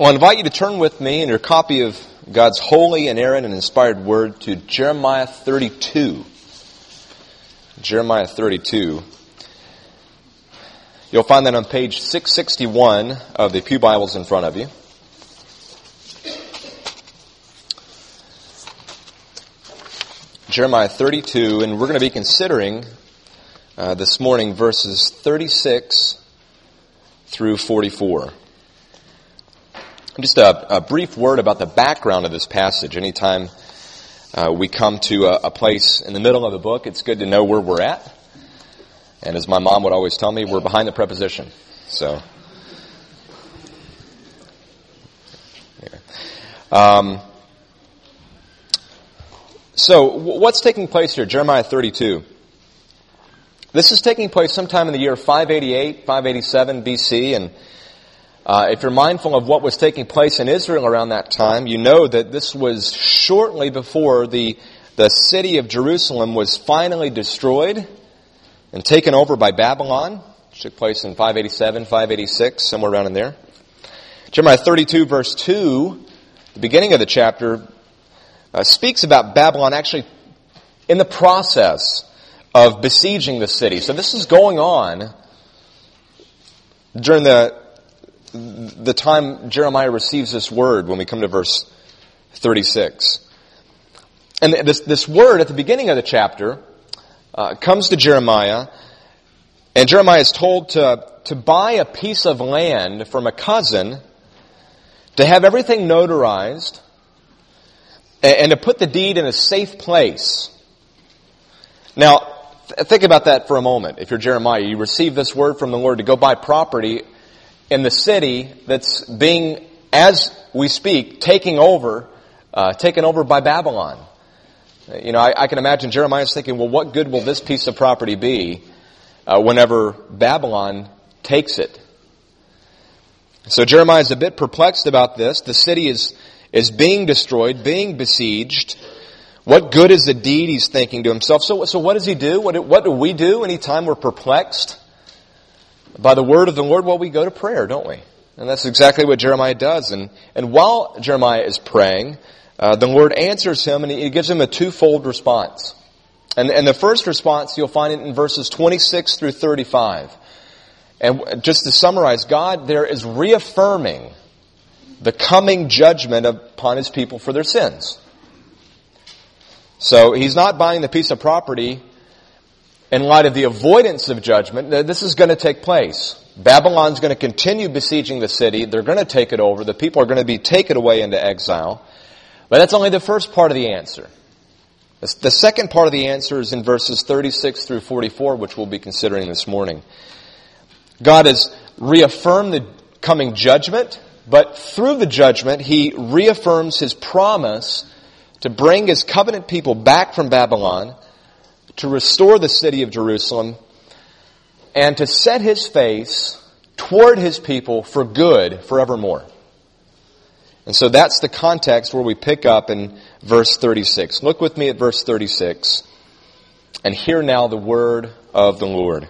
Well, I invite you to turn with me in your copy of God's holy, inerrant, and inspired word to Jeremiah 32. Jeremiah 32. You'll find that on page 661 of the Pew Bibles in front of you. Jeremiah 32, and we're going to be considering uh, this morning verses 36 through 44. Just a, a, brief word about the background of this passage. Anytime uh, we come to a, a, place in the middle of the book, it's good to know where we're at. And as my mom would always tell me, we're behind the preposition. So, um, so what's taking place here? Jeremiah 32. This is taking place sometime in the year 588, 587 BC, and uh, if you're mindful of what was taking place in Israel around that time, you know that this was shortly before the, the city of Jerusalem was finally destroyed and taken over by Babylon, which took place in 587, 586, somewhere around in there. Jeremiah 32 verse 2, the beginning of the chapter, uh, speaks about Babylon actually in the process of besieging the city. So this is going on during the, the time Jeremiah receives this word when we come to verse 36. And this, this word at the beginning of the chapter uh, comes to Jeremiah, and Jeremiah is told to, to buy a piece of land from a cousin, to have everything notarized, and, and to put the deed in a safe place. Now, think about that for a moment. If you're Jeremiah, you receive this word from the Lord to go buy property in the city that's being, as we speak, taking over, uh, taken over by Babylon. You know, I, I, can imagine Jeremiah's thinking, well, what good will this piece of property be uh, whenever Babylon takes it? So Jeremiah is a bit perplexed about this. The city is, is being destroyed, being besieged. What good is the deed he's thinking to himself? So, so what does he do? What, what do we do anytime we're perplexed by the word of the Lord? Well, we go to prayer, don't we? And that's exactly what Jeremiah does. And, and while Jeremiah is praying, uh, the Lord answers him and he gives him a twofold response. And, and the first response, you'll find it in verses 26 through 35. And just to summarize, God there is reaffirming the coming judgment upon his people for their sins. So he's not buying the piece of property in light of the avoidance of judgment. This is going to take place. Babylon's going to continue besieging the city. They're going to take it over. The people are going to be taken away into exile. But that's only the first part of the answer. The second part of the answer is in verses 36 through 44, which we'll be considering this morning. God has reaffirmed the coming judgment, but through the judgment, He reaffirms His promise to bring his covenant people back from Babylon, to restore the city of Jerusalem, and to set his face toward his people for good forevermore. And so that's the context where we pick up in verse 36. Look with me at verse 36 and hear now the word of the Lord.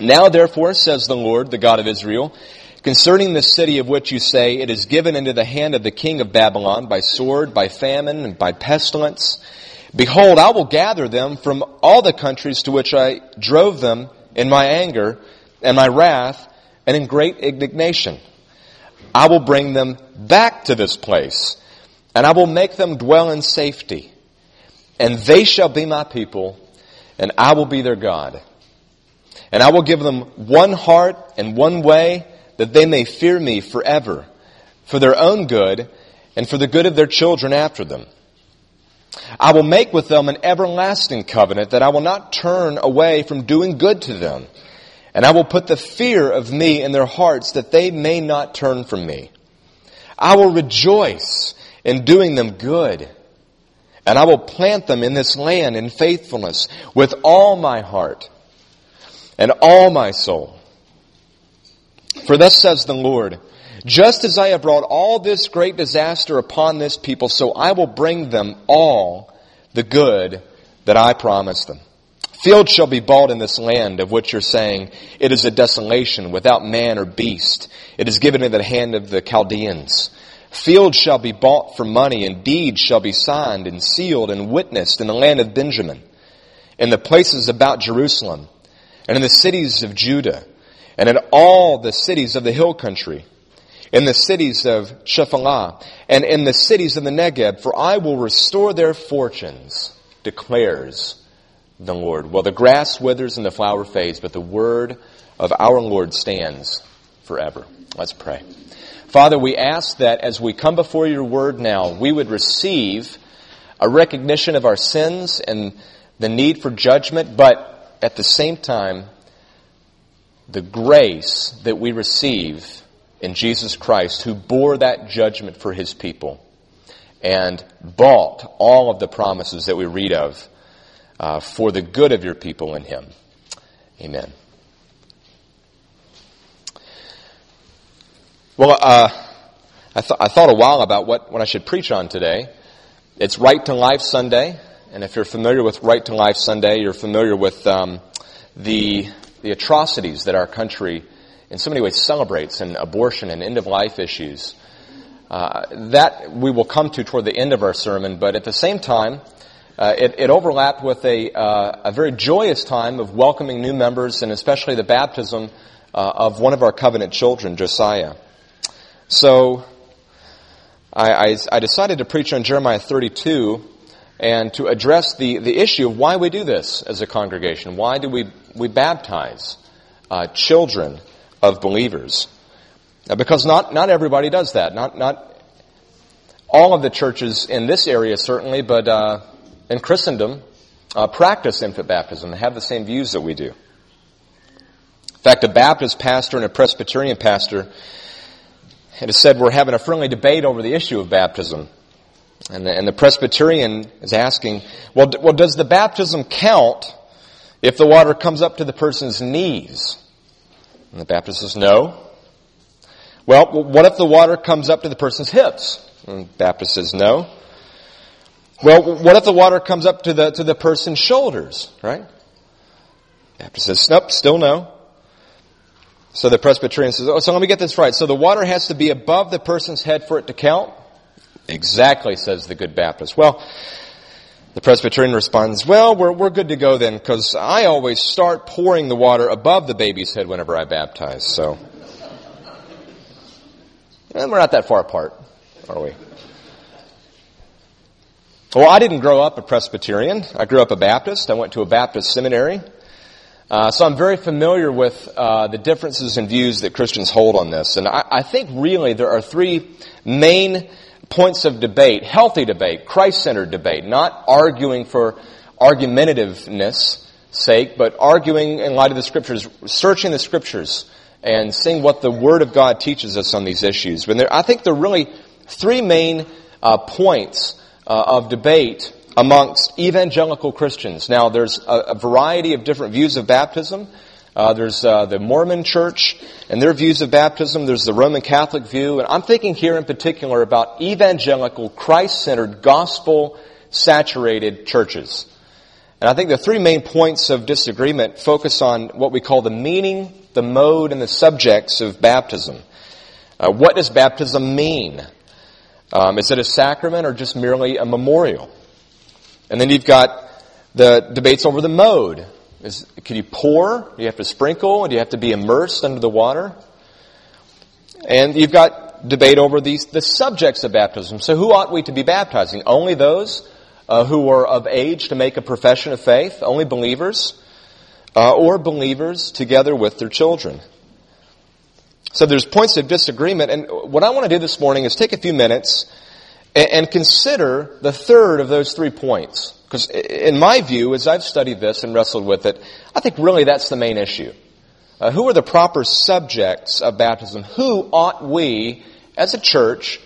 Now therefore, says the Lord, the God of Israel, Concerning the city of which you say, it is given into the hand of the king of Babylon by sword, by famine, and by pestilence. Behold, I will gather them from all the countries to which I drove them in my anger and my wrath and in great indignation. I will bring them back to this place and I will make them dwell in safety. And they shall be my people and I will be their God. And I will give them one heart and one way that they may fear me forever, for their own good and for the good of their children after them. I will make with them an everlasting covenant that I will not turn away from doing good to them. And I will put the fear of me in their hearts that they may not turn from me. I will rejoice in doing them good. And I will plant them in this land in faithfulness with all my heart and all my soul. For thus says the Lord, just as I have brought all this great disaster upon this people, so I will bring them all the good that I promised them. Fields shall be bought in this land of which you're saying, it is a desolation without man or beast. It is given into the hand of the Chaldeans. Fields shall be bought for money and deeds shall be signed and sealed and witnessed in the land of Benjamin, in the places about Jerusalem, and in the cities of Judah, and in all the cities of the hill country, in the cities of Shephelah, and in the cities of the Negeb, for I will restore their fortunes, declares the Lord. Well, the grass withers and the flower fades, but the word of our Lord stands forever. Let's pray. Father, we ask that as we come before your word now, we would receive a recognition of our sins and the need for judgment, but at the same time, the grace that we receive in Jesus Christ, who bore that judgment for his people and bought all of the promises that we read of uh, for the good of your people in him. Amen. Well, uh, I, th- I thought a while about what, what I should preach on today. It's Right to Life Sunday, and if you're familiar with Right to Life Sunday, you're familiar with um, the the atrocities that our country, in so many ways, celebrates in abortion and end of life issues. Uh, that we will come to toward the end of our sermon, but at the same time, uh, it, it, overlapped with a, uh, a, very joyous time of welcoming new members and especially the baptism uh, of one of our covenant children, Josiah. So I, I, I, decided to preach on Jeremiah 32 and to address the, the issue of why we do this as a congregation. Why do we, we baptize uh, children of believers? Because not, not everybody does that. Not, not all of the churches in this area, certainly, but uh, in Christendom uh, practice infant baptism. They have the same views that we do. In fact, a Baptist pastor and a Presbyterian pastor it is said we're having a friendly debate over the issue of baptism. And the, and the Presbyterian is asking, well, d- well, does the baptism count if the water comes up to the person's knees? And the Baptist says, no. Well, what if the water comes up to the person's hips? And the Baptist says, no. Well, what if the water comes up to the, to the person's shoulders, right? Baptist says, nope, still no. So the Presbyterian says, oh, so let me get this right. So the water has to be above the person's head for it to count? Exactly, says the good Baptist. Well, the Presbyterian responds, well, we're, we're good to go then, because I always start pouring the water above the baby's head whenever I baptize, so. And we're not that far apart, are we? Well, I didn't grow up a Presbyterian. I grew up a Baptist. I went to a Baptist seminary. Uh, so I'm very familiar with uh, the differences in views that Christians hold on this. And I, I think really there are three main points of debate, healthy debate, Christ-centered debate, not arguing for argumentativeness sake, but arguing in light of the scriptures, searching the scriptures and seeing what the Word of God teaches us on these issues. But there, I think there are really three main uh, points uh, of debate amongst evangelical Christians. Now, there's a, a variety of different views of baptism. Uh, there's uh, the Mormon Church and their views of baptism. There's the Roman Catholic view, and I'm thinking here in particular about evangelical, Christ-centered, gospel-saturated churches. And I think the three main points of disagreement focus on what we call the meaning, the mode, and the subjects of baptism. Uh, what does baptism mean? Um, is it a sacrament or just merely a memorial? And then you've got the debates over the mode. Is, can you pour? Do you have to sprinkle? Do you have to be immersed under the water? And you've got debate over these, the subjects of baptism. So who ought we to be baptizing? Only those uh, who are of age to make a profession of faith? Only believers? Uh, or believers together with their children? So there's points of disagreement, and what I want to do this morning is take a few minutes and, and consider the third of those three points. Because in my view, as I've studied this and wrestled with it, I think really that's the main issue. Uh, who are the proper subjects of baptism? Who ought we, as a church,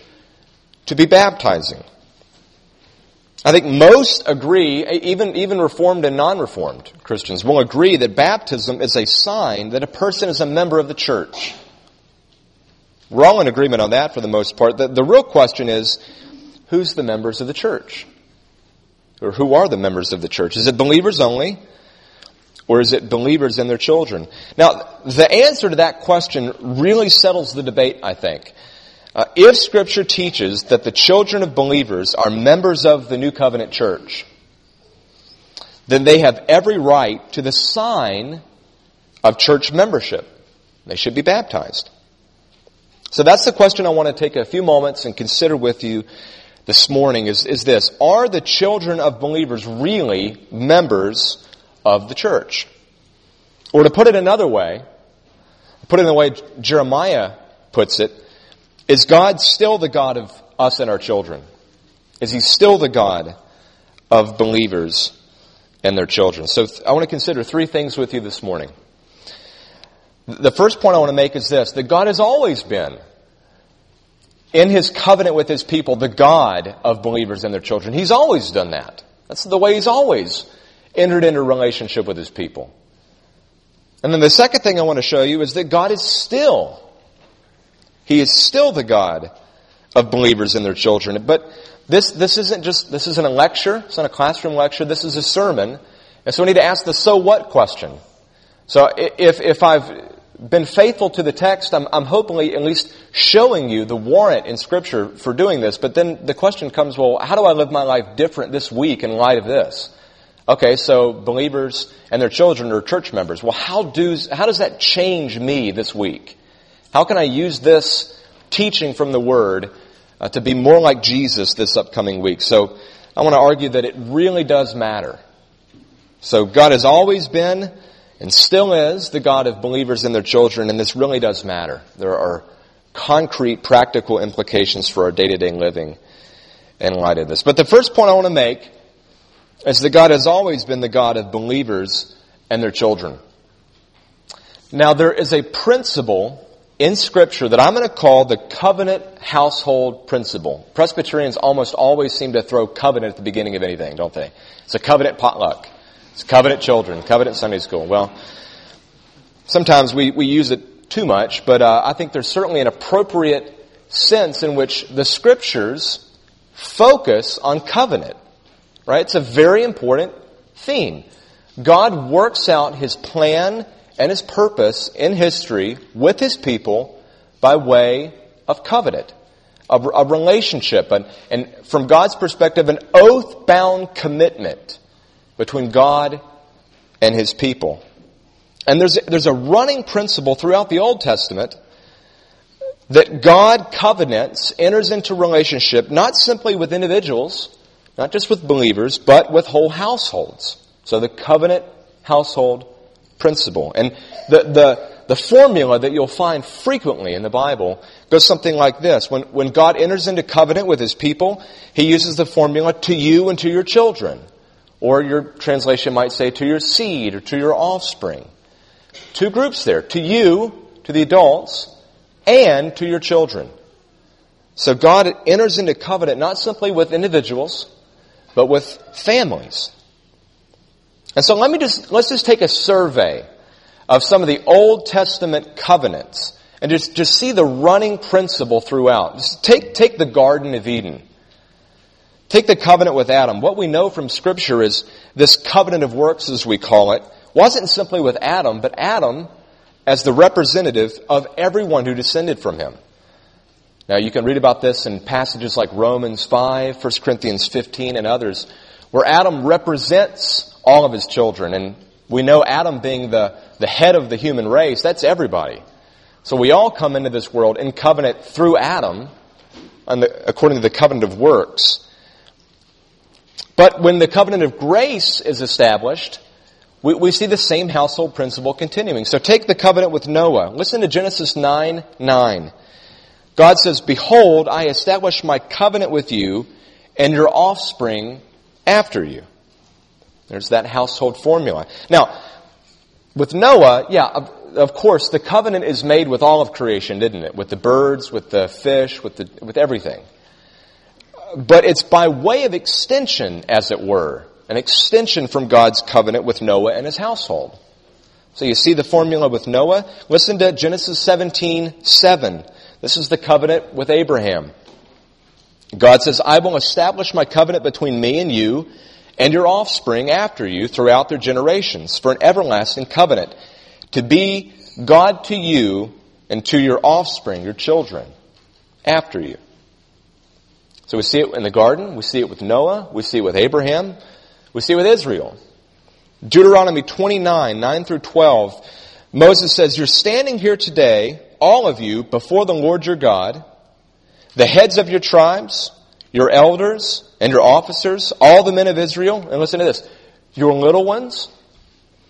to be baptizing? I think most agree, even, even Reformed and non-Reformed Christians will agree that baptism is a sign that a person is a member of the church. We're all in agreement on that for the most part. The, the real question is, who's the members of the church? Or who are the members of the church? Is it believers only? Or is it believers and their children? Now, the answer to that question really settles the debate, I think. Uh, if Scripture teaches that the children of believers are members of the New Covenant Church, then they have every right to the sign of church membership. They should be baptized. So that's the question I want to take a few moments and consider with you this morning is, is this. Are the children of believers really members of the church? Or to put it another way, put it in the way Jeremiah puts it, is God still the God of us and our children? Is he still the God of believers and their children? So I want to consider three things with you this morning. The first point I want to make is this, that God has always been in his covenant with his people, the God of believers and their children. He's always done that. That's the way he's always entered into relationship with his people. And then the second thing I want to show you is that God is still, he is still the God of believers and their children. But this, this isn't just, this isn't a lecture, it's not a classroom lecture, this is a sermon. And so we need to ask the so what question. So if, if I've been faithful to the text, I'm, I'm hopefully at least showing you the warrant in Scripture for doing this. But then the question comes, well, how do I live my life different this week in light of this? Okay, so believers and their children are church members. Well, how does, how does that change me this week? How can I use this teaching from the Word uh, to be more like Jesus this upcoming week? So I want to argue that it really does matter. So God has always been and still is the God of believers and their children, and this really does matter. There are concrete, practical implications for our day-to-day living in light of this. But the first point I want to make is that God has always been the God of believers and their children. Now there is a principle in scripture that I'm going to call the covenant household principle. Presbyterians almost always seem to throw covenant at the beginning of anything, don't they? It's a covenant potluck. It's covenant children, covenant Sunday school. Well, sometimes we, we use it too much, but uh, I think there's certainly an appropriate sense in which the scriptures focus on covenant. Right? It's a very important theme. God works out his plan and his purpose in history with his people by way of covenant, a, a relationship, and, and from God's perspective, an oath bound commitment between God and His people. And there's, there's a running principle throughout the Old Testament that God covenants, enters into relationship, not simply with individuals, not just with believers, but with whole households. So the covenant household principle. And the, the, the formula that you'll find frequently in the Bible goes something like this. When, when God enters into covenant with His people, He uses the formula to you and to your children. Or your translation might say to your seed or to your offspring. Two groups there. To you, to the adults, and to your children. So God enters into covenant not simply with individuals, but with families. And so let me just, let's just take a survey of some of the Old Testament covenants and just, just see the running principle throughout. Just take, take the Garden of Eden. Take the covenant with Adam. What we know from scripture is this covenant of works, as we call it, wasn't simply with Adam, but Adam as the representative of everyone who descended from him. Now you can read about this in passages like Romans 5, 1 Corinthians 15, and others, where Adam represents all of his children. And we know Adam being the, the head of the human race, that's everybody. So we all come into this world in covenant through Adam, according to the covenant of works. But when the covenant of grace is established, we, we, see the same household principle continuing. So take the covenant with Noah. Listen to Genesis 9, 9. God says, Behold, I establish my covenant with you and your offspring after you. There's that household formula. Now, with Noah, yeah, of, of, course, the covenant is made with all of creation, didn't it? With the birds, with the fish, with the, with everything but it's by way of extension, as it were, an extension from God's covenant with Noah and his household. So you see the formula with Noah. Listen to Genesis 17, 7. This is the covenant with Abraham. God says, I will establish my covenant between me and you and your offspring after you throughout their generations for an everlasting covenant to be God to you and to your offspring, your children, after you. So we see it in the garden, we see it with Noah, we see it with Abraham, we see it with Israel. Deuteronomy 29, 9 through 12, Moses says, You're standing here today, all of you, before the Lord your God, the heads of your tribes, your elders, and your officers, all the men of Israel, and listen to this, your little ones,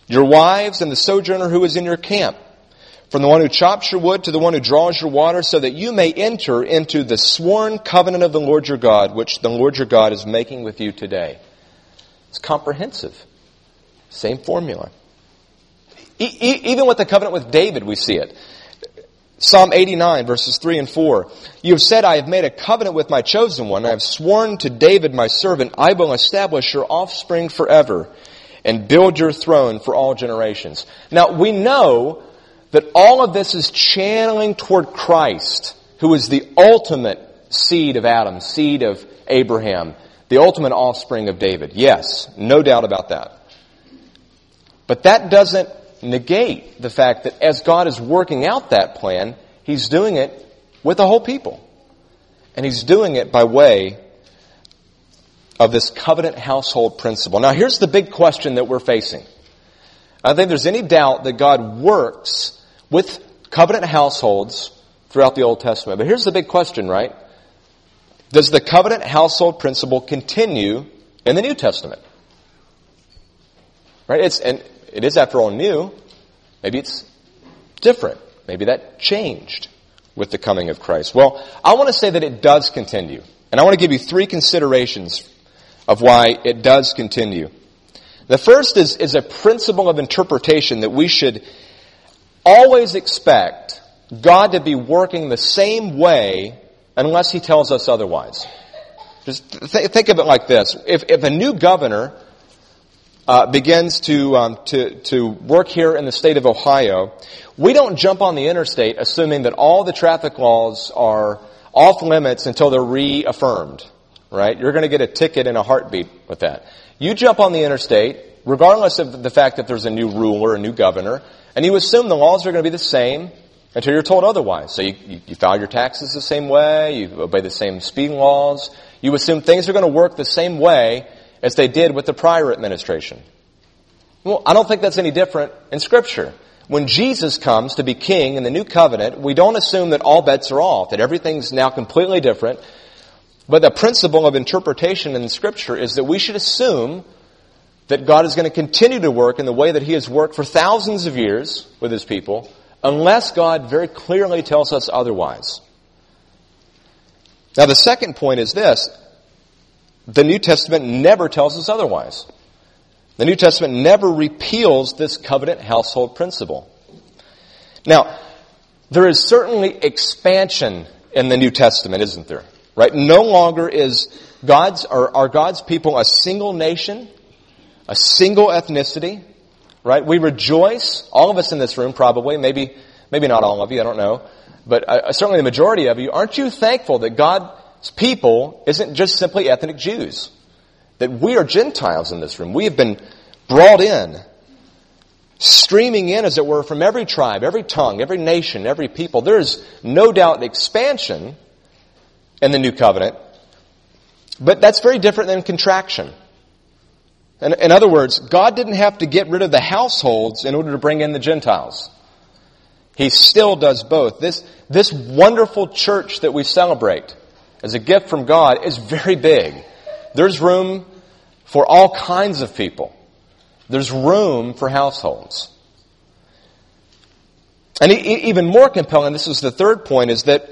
your wives, and the sojourner who is in your camp from the one who chops your wood to the one who draws your water, so that you may enter into the sworn covenant of the Lord your God, which the Lord your God is making with you today. It's comprehensive. Same formula. E- even with the covenant with David, we see it. Psalm 89 verses 3 and 4. You have said, I have made a covenant with my chosen one. I have sworn to David my servant, I will establish your offspring forever and build your throne for all generations. Now we know that all of this is channeling toward Christ, who is the ultimate seed of Adam, seed of Abraham, the ultimate offspring of David. Yes, no doubt about that. But that doesn't negate the fact that as God is working out that plan, He's doing it with the whole people. And He's doing it by way of this covenant household principle. Now here's the big question that we're facing. I don't think there's any doubt that God works with covenant households throughout the Old Testament. But here's the big question, right? Does the covenant household principle continue in the New Testament? Right? It's, and it is after all new. Maybe it's different. Maybe that changed with the coming of Christ. Well, I want to say that it does continue. And I want to give you three considerations of why it does continue. The first is, is a principle of interpretation that we should always expect God to be working the same way unless He tells us otherwise. Just th- think of it like this. If, if a new governor uh, begins to, um, to, to work here in the state of Ohio, we don't jump on the interstate assuming that all the traffic laws are off limits until they're reaffirmed. Right? You're going to get a ticket in a heartbeat with that. You jump on the interstate, regardless of the fact that there's a new ruler, a new governor, and you assume the laws are going to be the same until you're told otherwise. So you, you, you file your taxes the same way, you obey the same speeding laws, you assume things are going to work the same way as they did with the prior administration. Well, I don't think that's any different in Scripture. When Jesus comes to be king in the new covenant, we don't assume that all bets are off, that everything's now completely different. But the principle of interpretation in Scripture is that we should assume that God is going to continue to work in the way that He has worked for thousands of years with His people, unless God very clearly tells us otherwise. Now, the second point is this the New Testament never tells us otherwise. The New Testament never repeals this covenant household principle. Now, there is certainly expansion in the New Testament, isn't there? Right? No longer is God's, are, are God's people a single nation a single ethnicity, right? We rejoice, all of us in this room probably, maybe, maybe not all of you, I don't know, but uh, certainly the majority of you, aren't you thankful that God's people isn't just simply ethnic Jews? That we are Gentiles in this room. We have been brought in, streaming in, as it were, from every tribe, every tongue, every nation, every people. There is no doubt expansion in the new covenant, but that's very different than contraction. In, in other words, God didn't have to get rid of the households in order to bring in the Gentiles. He still does both. This, this wonderful church that we celebrate as a gift from God is very big. There's room for all kinds of people. There's room for households. And even more compelling, this is the third point, is that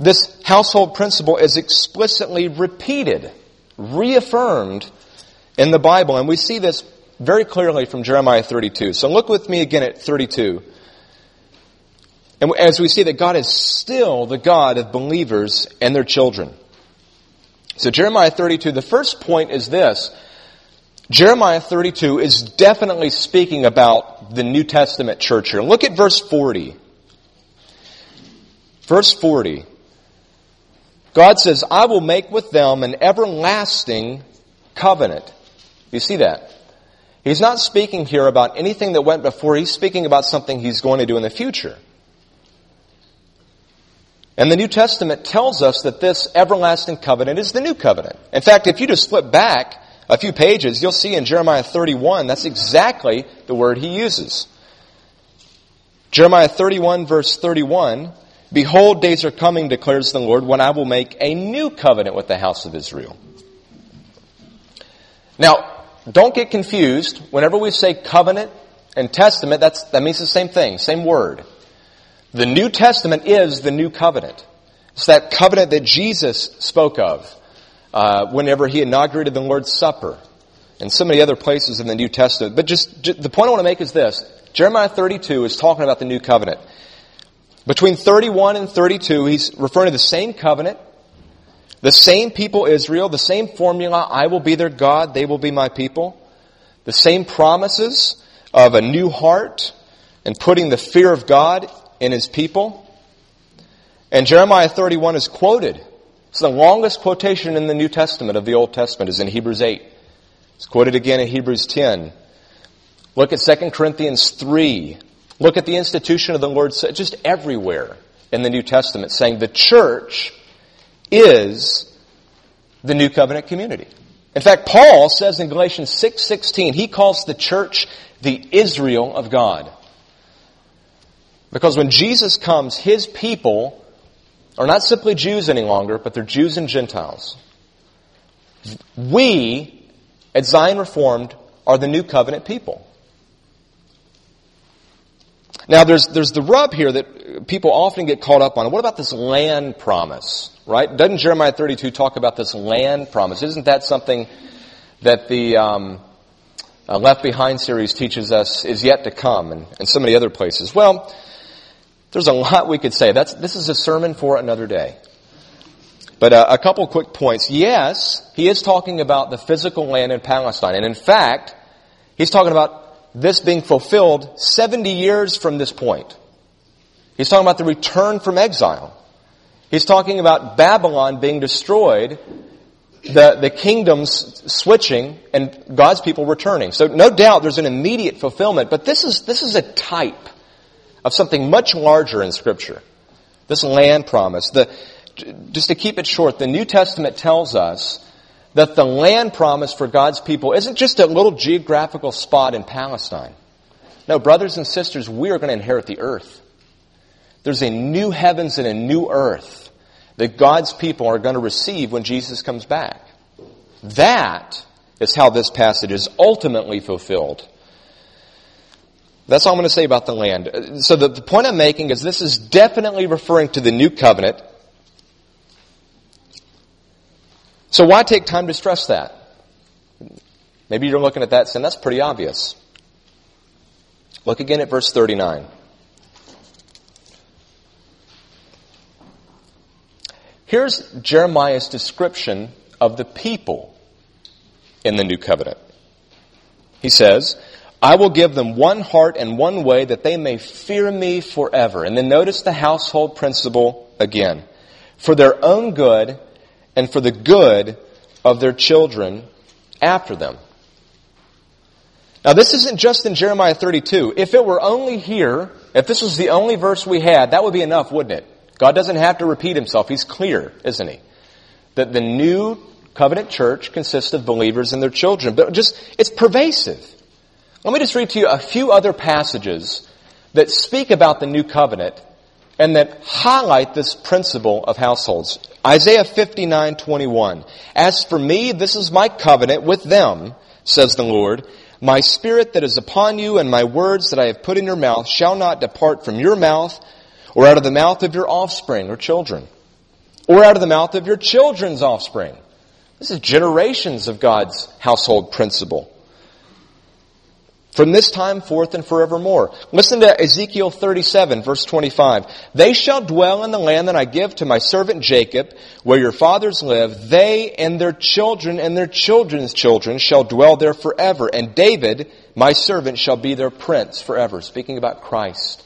this household principle is explicitly repeated, reaffirmed in the Bible. And we see this very clearly from Jeremiah 32. So look with me again at 32. And as we see that God is still the God of believers and their children. So Jeremiah 32, the first point is this. Jeremiah 32 is definitely speaking about the New Testament church here. Look at verse 40. Verse 40. God says, I will make with them an everlasting covenant You see that? He's not speaking here about anything that went before. He's speaking about something he's going to do in the future. And the New Testament tells us that this everlasting covenant is the new covenant. In fact, if you just flip back a few pages, you'll see in Jeremiah 31, that's exactly the word he uses. Jeremiah 31 verse 31, Behold, days are coming, declares the Lord, when I will make a new covenant with the house of Israel. Now, don't get confused. Whenever we say covenant and testament, that's, that means the same thing, same word. The New Testament is the new covenant. It's that covenant that Jesus spoke of uh, whenever he inaugurated the Lord's Supper and so many other places in the New Testament. But just, just the point I want to make is this. Jeremiah 32 is talking about the new covenant. Between 31 and 32, he's referring to the same covenant, the same people Israel, the same formula, I will be their God, they will be my people. The same promises of a new heart and putting the fear of God in his people. And Jeremiah 31 is quoted. It's the longest quotation in the New Testament of the Old Testament is in Hebrews 8. It's quoted again in Hebrews 10. Look at 2 Corinthians 3. Look at the institution of the Lord just everywhere in the New Testament saying the church is the new covenant community. In fact, Paul says in Galatians 6:16, he calls the church the Israel of God. Because when Jesus comes, his people are not simply Jews any longer, but they're Jews and Gentiles. We, at Zion Reformed, are the new covenant people. Now, there's, there's the rub here that people often get caught up on. What about this land promise? Right? Doesn't Jeremiah 32 talk about this land promise? Isn't that something that the um, uh, Left Behind series teaches us is yet to come, and, and so many other places? Well, there's a lot we could say. That's, this is a sermon for another day. But uh, a couple quick points. Yes, he is talking about the physical land in Palestine. And in fact, he's talking about this being fulfilled 70 years from this point. He's talking about the return from exile. He's talking about Babylon being destroyed, the, the kingdoms switching, and God's people returning. So no doubt there's an immediate fulfillment, but this is, this is a type of something much larger in Scripture. This land promise. The, just to keep it short, the New Testament tells us that the land promise for God's people isn't just a little geographical spot in Palestine. No, brothers and sisters, we are going to inherit the earth. There's a new heavens and a new earth that God's people are going to receive when Jesus comes back. That is how this passage is ultimately fulfilled. That's all I'm going to say about the land. So the, the point I'm making is this is definitely referring to the new covenant So why take time to stress that? Maybe you're looking at that saying, that's pretty obvious. Look again at verse 39. Here's Jeremiah's description of the people in the new covenant. He says, I will give them one heart and one way that they may fear me forever. And then notice the household principle again. For their own good and for the good of their children after them. Now this isn't just in Jeremiah 32. If it were only here, if this was the only verse we had, that would be enough, wouldn't it? God doesn't have to repeat himself. He's clear, isn't he? That the new covenant church consists of believers and their children. But just, it's pervasive. Let me just read to you a few other passages that speak about the new covenant and that highlight this principle of households. Isaiah 59:21. As for me, this is my covenant with them, says the Lord. My spirit that is upon you and my words that I have put in your mouth shall not depart from your mouth or out of the mouth of your offspring or children or out of the mouth of your children's offspring. This is generations of God's household principle from this time forth and forevermore. Listen to Ezekiel 37 verse 25. They shall dwell in the land that I give to my servant Jacob, where your fathers live. They and their children and their children's children shall dwell there forever. And David, my servant, shall be their prince forever. Speaking about Christ.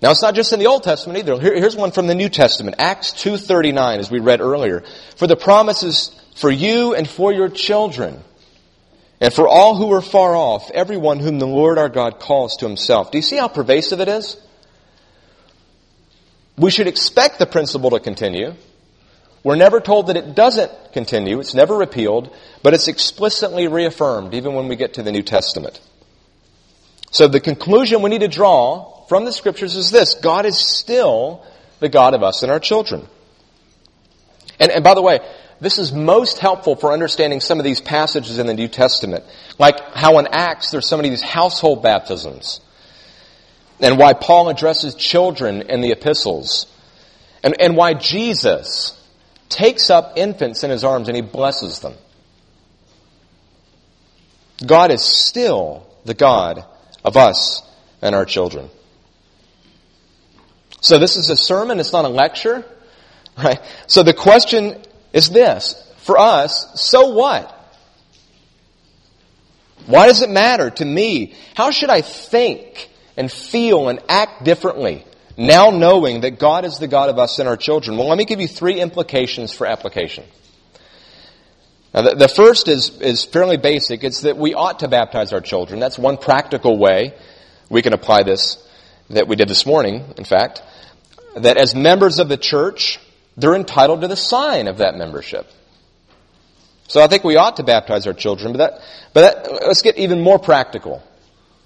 Now it's not just in the Old Testament either. here's one from the New Testament. Acts 2.39 as we read earlier. For the promises for you and for your children And for all who are far off, everyone whom the Lord our God calls to himself. Do you see how pervasive it is? We should expect the principle to continue. We're never told that it doesn't continue. It's never repealed, but it's explicitly reaffirmed even when we get to the New Testament. So the conclusion we need to draw from the scriptures is this. God is still the God of us and our children. And, and by the way, this is most helpful for understanding some of these passages in the New Testament. Like how in Acts there's so many of these household baptisms. And why Paul addresses children in the epistles. And, and why Jesus takes up infants in his arms and he blesses them. God is still the God of us and our children. So this is a sermon, it's not a lecture, right? So the question is this, for us, so what? Why does it matter to me? How should I think and feel and act differently now knowing that God is the God of us and our children? Well, let me give you three implications for application. Now, the, the first is, is fairly basic. It's that we ought to baptize our children. That's one practical way we can apply this that we did this morning, in fact. That as members of the church, they're entitled to the sign of that membership. So I think we ought to baptize our children, but that, but that, let's get even more practical.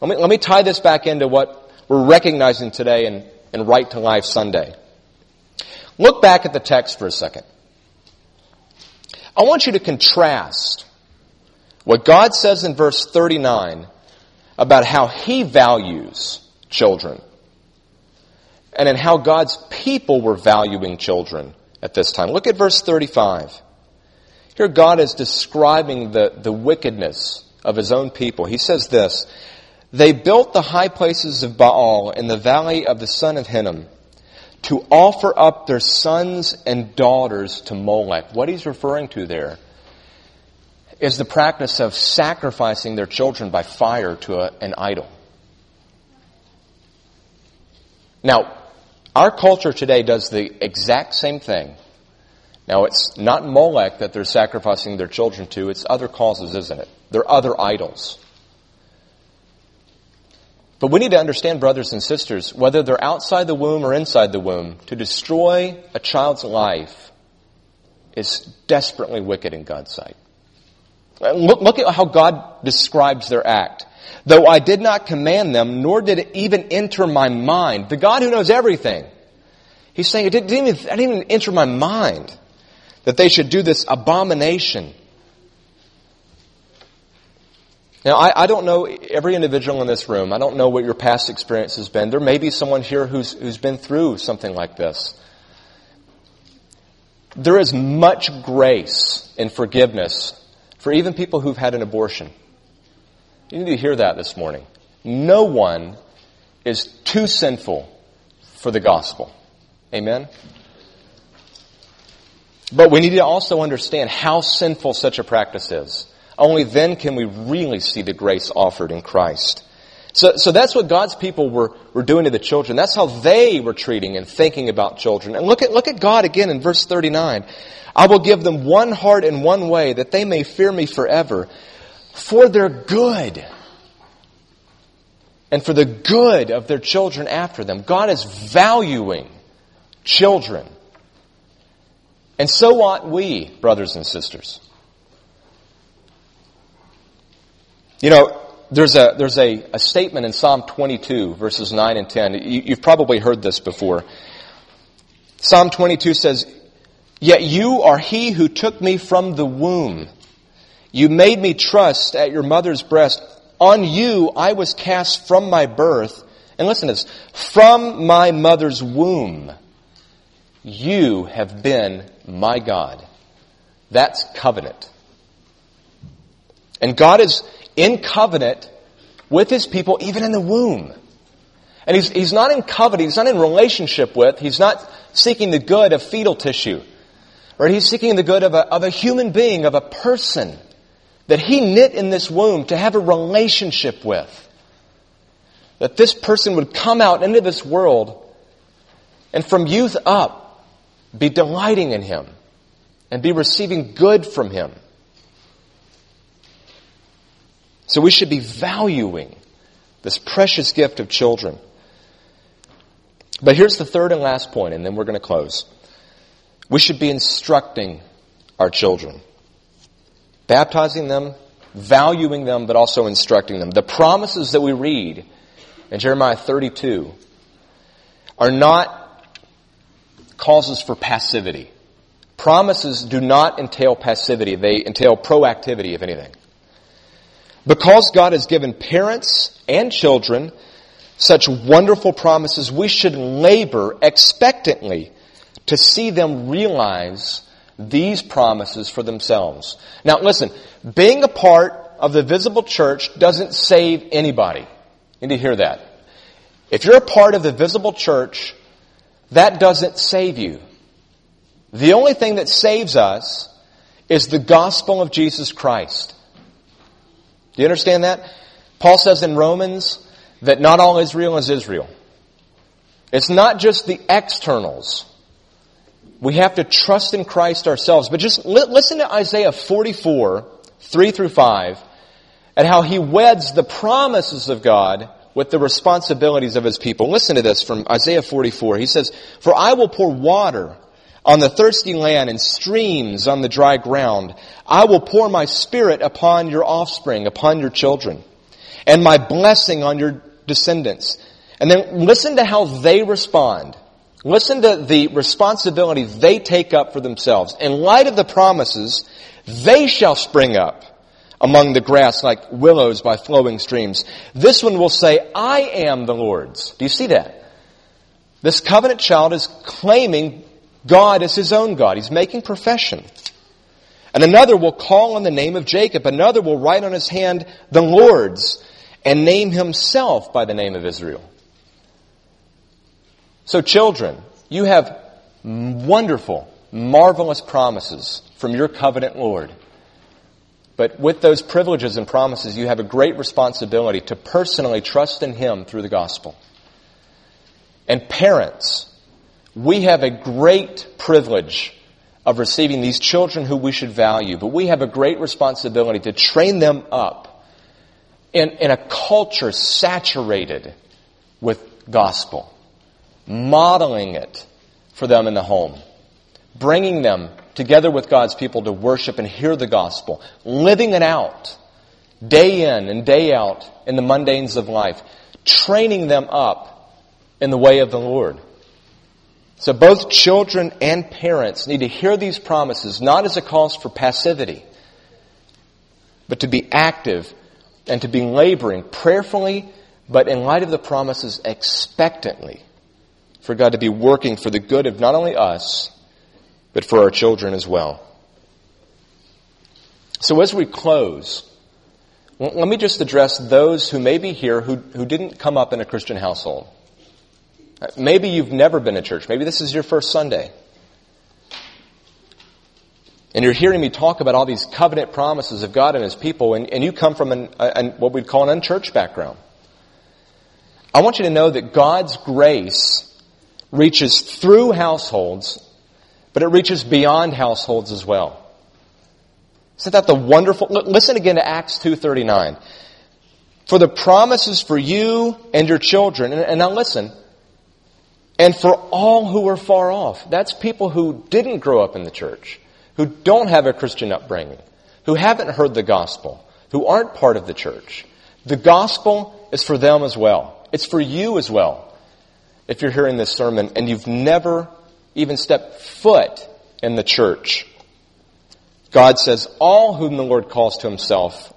Let me, let me tie this back into what we're recognizing today in, in Right to Life Sunday. Look back at the text for a second. I want you to contrast what God says in verse 39 about how He values children and in how God's people were valuing children at this time. Look at verse 35. Here God is describing the, the wickedness of his own people. He says this, They built the high places of Baal in the valley of the son of Hinnom to offer up their sons and daughters to Molech. What he's referring to there is the practice of sacrificing their children by fire to a, an idol. Now, our culture today does the exact same thing. Now, it's not Molech that they're sacrificing their children to, it's other causes, isn't it? They're other idols. But we need to understand, brothers and sisters, whether they're outside the womb or inside the womb, to destroy a child's life is desperately wicked in God's sight. Look, look at how God describes their act. Though I did not command them, nor did it even enter my mind. The God who knows everything. He's saying, it didn't even, it didn't even enter my mind that they should do this abomination. Now, I, I, don't know every individual in this room. I don't know what your past experience has been. There may be someone here who's, who's been through something like this. There is much grace and forgiveness for even people who've had an abortion. You need to hear that this morning. No one is too sinful for the gospel. Amen? But we need to also understand how sinful such a practice is. Only then can we really see the grace offered in Christ. So, so that's what God's people were, were doing to the children. That's how they were treating and thinking about children. And look at, look at God again in verse 39. I will give them one heart and one way that they may fear me forever for their good and for the good of their children after them. God is valuing children. And so ought we, brothers and sisters. You know, there's a, there's a, a statement in Psalm 22, verses 9 and 10. You, you've probably heard this before. Psalm 22 says, Yet you are he who took me from the womb. You made me trust at your mother's breast. On you I was cast from my birth. And listen to this. From my mother's womb, you have been my God. That's covenant. And God is in covenant with his people even in the womb. And he's, he's not in covenant, he's not in relationship with, he's not seeking the good of fetal tissue. Or he's seeking the good of a, of a human being, of a person that he knit in this womb to have a relationship with. That this person would come out into this world and from youth up be delighting in him and be receiving good from him. So we should be valuing this precious gift of children. But here's the third and last point, and then we're going to close. We should be instructing our children, baptizing them, valuing them, but also instructing them. The promises that we read in Jeremiah 32 are not causes for passivity. Promises do not entail passivity, they entail proactivity, if anything. Because God has given parents and children such wonderful promises, we should labor expectantly to see them realize these promises for themselves. Now listen, being a part of the visible church doesn't save anybody. You need to hear that. If you're a part of the visible church, that doesn't save you. The only thing that saves us is the gospel of Jesus Christ. Do you understand that? Paul says in Romans that not all Israel is Israel. It's not just the externals. We have to trust in Christ ourselves. But just li- listen to Isaiah 44, 3 through 5, and how he weds the promises of God with the responsibilities of his people. Listen to this from Isaiah 44. He says, For I will pour water on the thirsty land and streams on the dry ground. I will pour my spirit upon your offspring, upon your children, and my blessing on your descendants. And then listen to how they respond. Listen to the responsibility they take up for themselves. In light of the promises, they shall spring up among the grass like willows by flowing streams. This one will say, I am the Lord's. Do you see that? This covenant child is claiming God as his own God. He's making profession. And another will call on the name of Jacob. Another will write on his hand the Lord's and name himself by the name of Israel. So children, you have wonderful, marvelous promises from your covenant Lord. But with those privileges and promises, you have a great responsibility to personally trust in Him through the gospel. And parents, we have a great privilege of receiving these children who we should value, but we have a great responsibility to train them up in, in a culture saturated with gospel, modeling it for them in the home, bringing them together with God's people to worship and hear the gospel, living it out day in and day out in the mundanes of life, training them up in the way of the Lord. So both children and parents need to hear these promises not as a cause for passivity, but to be active and to be laboring prayerfully, but in light of the promises, expectantly for God to be working for the good of not only us, but for our children as well. So as we close, let me just address those who may be here who, who didn't come up in a Christian household. Maybe you've never been to church. Maybe this is your first Sunday. And you're hearing me talk about all these covenant promises of God and His people, and, and you come from an, an, what we'd call an unchurched background. I want you to know that God's grace reaches through households, but it reaches beyond households as well. Isn't that the wonderful? Listen again to Acts 2.39. For the promises for you and your children, and, and now listen, and for all who are far off. That's people who didn't grow up in the church, who don't have a Christian upbringing, who haven't heard the gospel, who aren't part of the church. The gospel is for them as well. It's for you as well. If you're hearing this sermon and you've never even stepped foot in the church, God says all whom the Lord calls to himself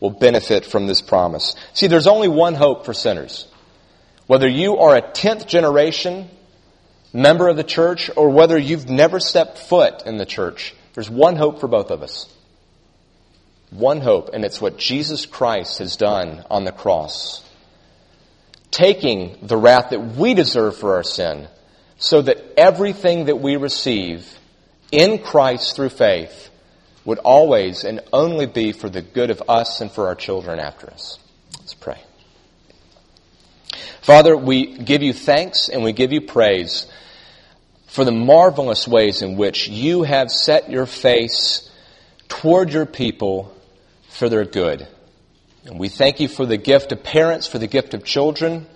will benefit from this promise. See, there's only one hope for sinners. Whether you are a 10th generation member of the church or whether you've never stepped foot in the church, there's one hope for both of us. One hope, and it's what Jesus Christ has done on the cross. Taking the wrath that we deserve for our sin, so that everything that we receive in Christ through faith would always and only be for the good of us and for our children after us. Let's pray. Father, we give you thanks and we give you praise for the marvelous ways in which you have set your face toward your people for their good. And we thank you for the gift of parents, for the gift of children.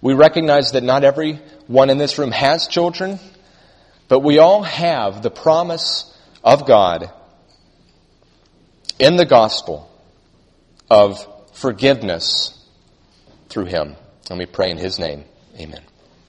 We recognize that not everyone in this room has children, but we all have the promise of God in the gospel of forgiveness through Him. And we pray in His name. Amen.